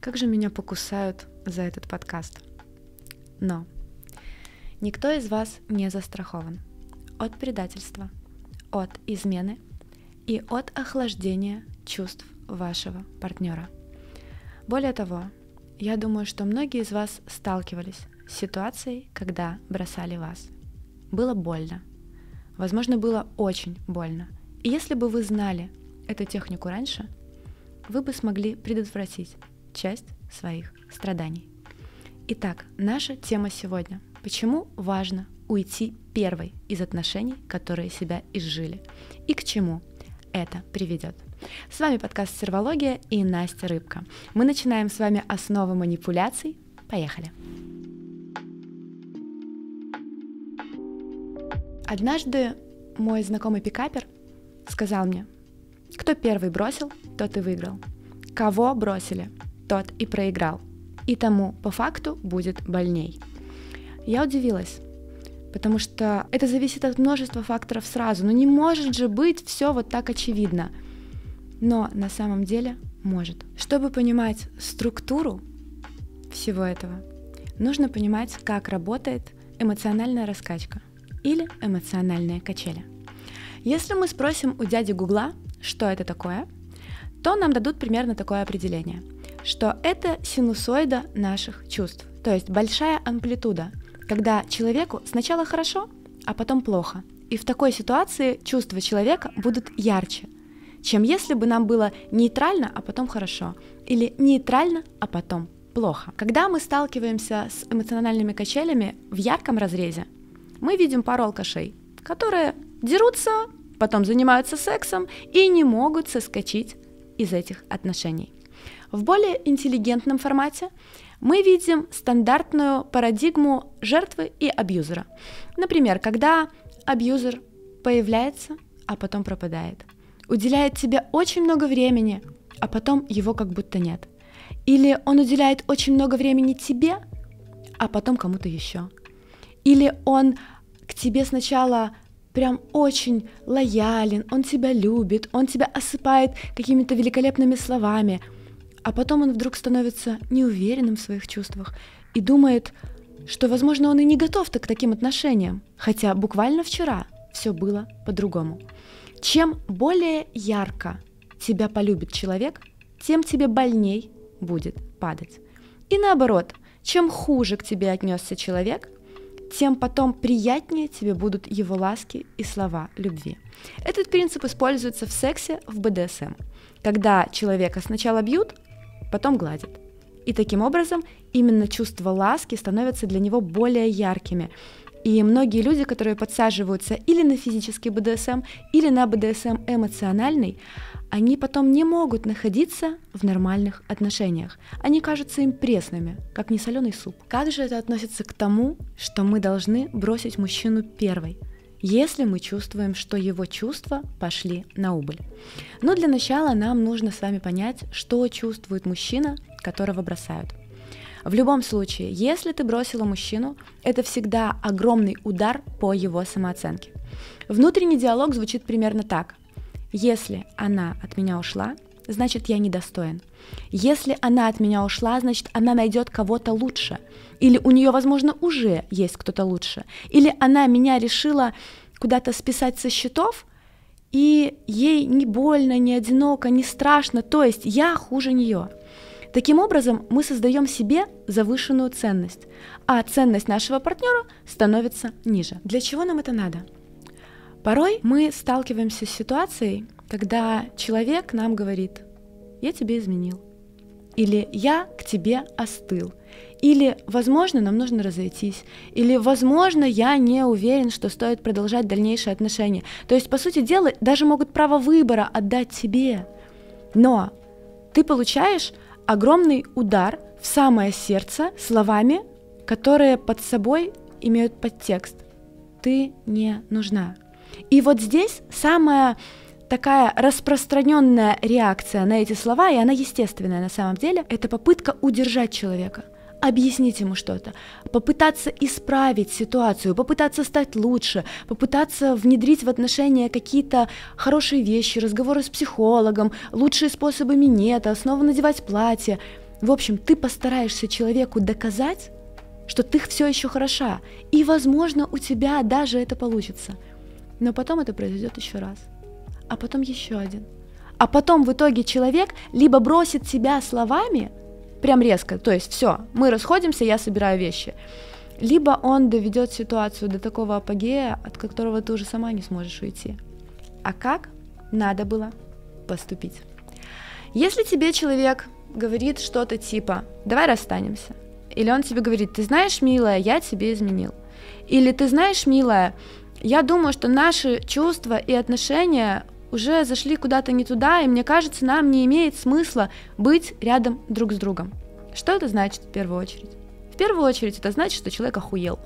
Как же меня покусают за этот подкаст. Но никто из вас не застрахован от предательства, от измены и от охлаждения чувств вашего партнера. Более того, я думаю, что многие из вас сталкивались с ситуацией, когда бросали вас. Было больно. Возможно, было очень больно. И если бы вы знали эту технику раньше, вы бы смогли предотвратить часть своих страданий. Итак, наша тема сегодня. Почему важно уйти первой из отношений, которые себя изжили? И к чему это приведет? С вами подкаст «Сервология» и Настя Рыбка. Мы начинаем с вами основы манипуляций. Поехали! Однажды мой знакомый пикапер сказал мне, кто первый бросил, тот и выиграл. Кого бросили, тот и проиграл. И тому по факту будет больней. Я удивилась, потому что это зависит от множества факторов сразу. Но не может же быть все вот так очевидно. Но на самом деле может. Чтобы понимать структуру всего этого, нужно понимать, как работает эмоциональная раскачка или эмоциональные качели. Если мы спросим у дяди Гугла, что это такое, то нам дадут примерно такое определение – что это синусоида наших чувств, то есть большая амплитуда, когда человеку сначала хорошо, а потом плохо. И в такой ситуации чувства человека будут ярче, чем если бы нам было нейтрально, а потом хорошо, или нейтрально, а потом плохо. Когда мы сталкиваемся с эмоциональными качелями в ярком разрезе, мы видим пару алкашей, которые дерутся, потом занимаются сексом и не могут соскочить из этих отношений. В более интеллигентном формате мы видим стандартную парадигму жертвы и абьюзера. Например, когда абьюзер появляется, а потом пропадает. Уделяет тебе очень много времени, а потом его как будто нет. Или он уделяет очень много времени тебе, а потом кому-то еще. Или он к тебе сначала прям очень лоялен, он тебя любит, он тебя осыпает какими-то великолепными словами – а потом он вдруг становится неуверенным в своих чувствах и думает, что, возможно, он и не готов к таким отношениям, хотя буквально вчера все было по-другому. Чем более ярко тебя полюбит человек, тем тебе больней будет падать. И наоборот, чем хуже к тебе отнесся человек, тем потом приятнее тебе будут его ласки и слова любви. Этот принцип используется в сексе в БДСМ, когда человека сначала бьют, потом гладит. И таким образом именно чувство ласки становятся для него более яркими. И многие люди, которые подсаживаются или на физический БДСМ, или на БДСМ эмоциональный, они потом не могут находиться в нормальных отношениях. Они кажутся им пресными, как несоленый суп. Как же это относится к тому, что мы должны бросить мужчину первой? Если мы чувствуем, что его чувства пошли на убыль. Но для начала нам нужно с вами понять, что чувствует мужчина, которого бросают. В любом случае, если ты бросила мужчину, это всегда огромный удар по его самооценке. Внутренний диалог звучит примерно так. Если она от меня ушла, значит я недостоин. Если она от меня ушла, значит она найдет кого-то лучше. Или у нее, возможно, уже есть кто-то лучше. Или она меня решила куда-то списать со счетов, и ей не больно, не одиноко, не страшно, то есть я хуже нее. Таким образом, мы создаем себе завышенную ценность, а ценность нашего партнера становится ниже. Для чего нам это надо? Порой мы сталкиваемся с ситуацией, когда человек нам говорит, я тебе изменил, или я к тебе остыл, или, возможно, нам нужно разойтись, или, возможно, я не уверен, что стоит продолжать дальнейшие отношения. То есть, по сути дела, даже могут право выбора отдать тебе. Но ты получаешь огромный удар в самое сердце словами, которые под собой имеют подтекст. Ты не нужна. И вот здесь самая такая распространенная реакция на эти слова, и она естественная на самом деле, это попытка удержать человека объяснить ему что-то, попытаться исправить ситуацию, попытаться стать лучше, попытаться внедрить в отношения какие-то хорошие вещи, разговоры с психологом, лучшие способы минета, снова надевать платье. В общем, ты постараешься человеку доказать, что ты все еще хороша, и, возможно, у тебя даже это получится. Но потом это произойдет еще раз, а потом еще один. А потом в итоге человек либо бросит тебя словами, прям резко, то есть все, мы расходимся, я собираю вещи, либо он доведет ситуацию до такого апогея, от которого ты уже сама не сможешь уйти. А как надо было поступить? Если тебе человек говорит что-то типа «давай расстанемся», или он тебе говорит «ты знаешь, милая, я тебе изменил», или «ты знаешь, милая, я думаю, что наши чувства и отношения уже зашли куда-то не туда, и мне кажется, нам не имеет смысла быть рядом друг с другом». Что это значит в первую очередь? В первую очередь это значит, что человек охуел.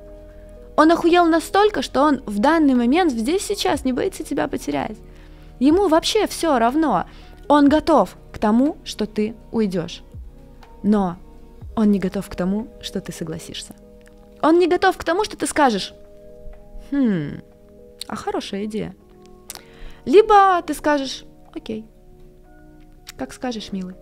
Он охуел настолько, что он в данный момент, здесь сейчас, не боится тебя потерять. Ему вообще все равно. Он готов к тому, что ты уйдешь. Но он не готов к тому, что ты согласишься. Он не готов к тому, что ты скажешь, хм, а хорошая идея. Либо ты скажешь, окей, как скажешь, милый.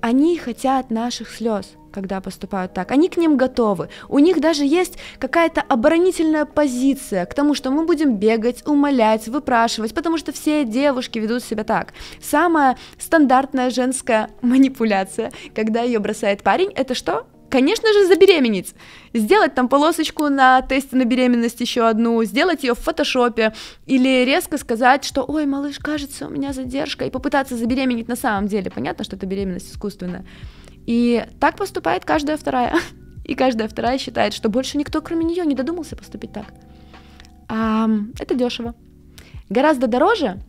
Они хотят наших слез, когда поступают так. Они к ним готовы. У них даже есть какая-то оборонительная позиция к тому, что мы будем бегать, умолять, выпрашивать, потому что все девушки ведут себя так. Самая стандартная женская манипуляция, когда ее бросает парень, это что? Конечно же, забеременеть. Сделать там полосочку на тесте на беременность еще одну, сделать ее в фотошопе, или резко сказать, что «Ой, малыш, кажется, у меня задержка», и попытаться забеременеть на самом деле. Понятно, что это беременность искусственная. И так поступает каждая вторая. И каждая вторая считает, что больше никто, кроме нее, не додумался поступить так. А, это дешево. Гораздо дороже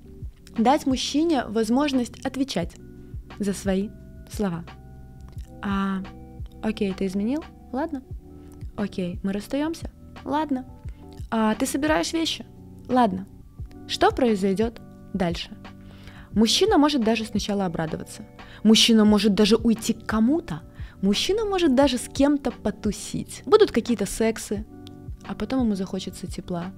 дать мужчине возможность отвечать за свои слова. А Окей, ты изменил? Ладно. Окей, мы расстаемся? Ладно. А ты собираешь вещи? Ладно. Что произойдет дальше? Мужчина может даже сначала обрадоваться. Мужчина может даже уйти к кому-то. Мужчина может даже с кем-то потусить. Будут какие-то сексы, а потом ему захочется тепла.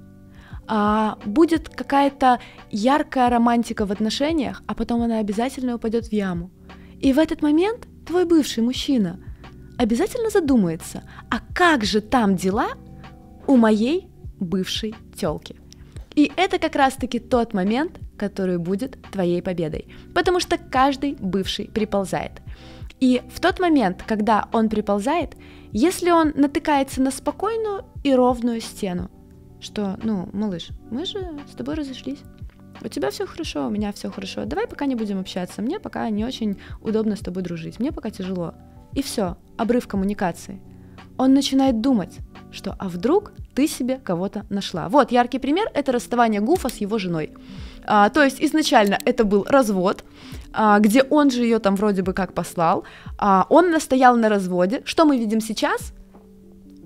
А будет какая-то яркая романтика в отношениях, а потом она обязательно упадет в яму. И в этот момент твой бывший мужчина обязательно задумается, а как же там дела у моей бывшей телки? И это как раз-таки тот момент, который будет твоей победой, потому что каждый бывший приползает. И в тот момент, когда он приползает, если он натыкается на спокойную и ровную стену, что, ну, малыш, мы же с тобой разошлись. У тебя все хорошо, у меня все хорошо. Давай пока не будем общаться. Мне пока не очень удобно с тобой дружить. Мне пока тяжело. И все, обрыв коммуникации. Он начинает думать, что а вдруг ты себе кого-то нашла. Вот яркий пример – это расставание Гуфа с его женой. А, то есть изначально это был развод, а, где он же ее там вроде бы как послал. А, он настоял на разводе. Что мы видим сейчас?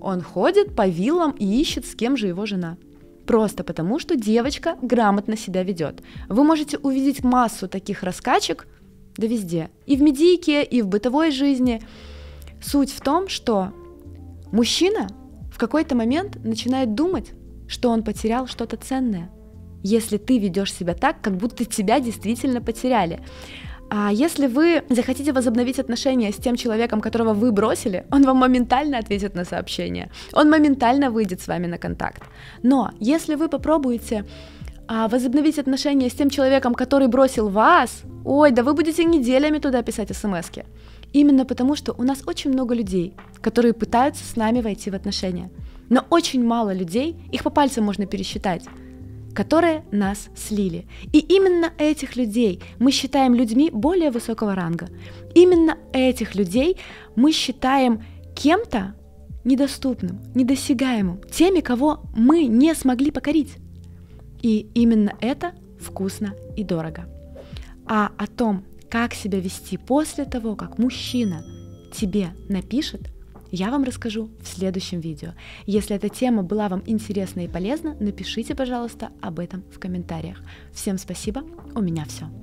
Он ходит по виллам и ищет, с кем же его жена. Просто потому, что девочка грамотно себя ведет. Вы можете увидеть массу таких раскачек – да везде. И в медийке, и в бытовой жизни. Суть в том, что мужчина в какой-то момент начинает думать, что он потерял что-то ценное, если ты ведешь себя так, как будто тебя действительно потеряли. А если вы захотите возобновить отношения с тем человеком, которого вы бросили, он вам моментально ответит на сообщение, он моментально выйдет с вами на контакт. Но если вы попробуете а, возобновить отношения с тем человеком, который бросил вас, ой, да вы будете неделями туда писать смс -ки. Именно потому, что у нас очень много людей, которые пытаются с нами войти в отношения. Но очень мало людей, их по пальцам можно пересчитать, которые нас слили. И именно этих людей мы считаем людьми более высокого ранга. Именно этих людей мы считаем кем-то недоступным, недосягаемым, теми, кого мы не смогли покорить. И именно это вкусно и дорого. А о том, как себя вести после того, как мужчина тебе напишет, я вам расскажу в следующем видео. Если эта тема была вам интересна и полезна, напишите, пожалуйста, об этом в комментариях. Всем спасибо, у меня все.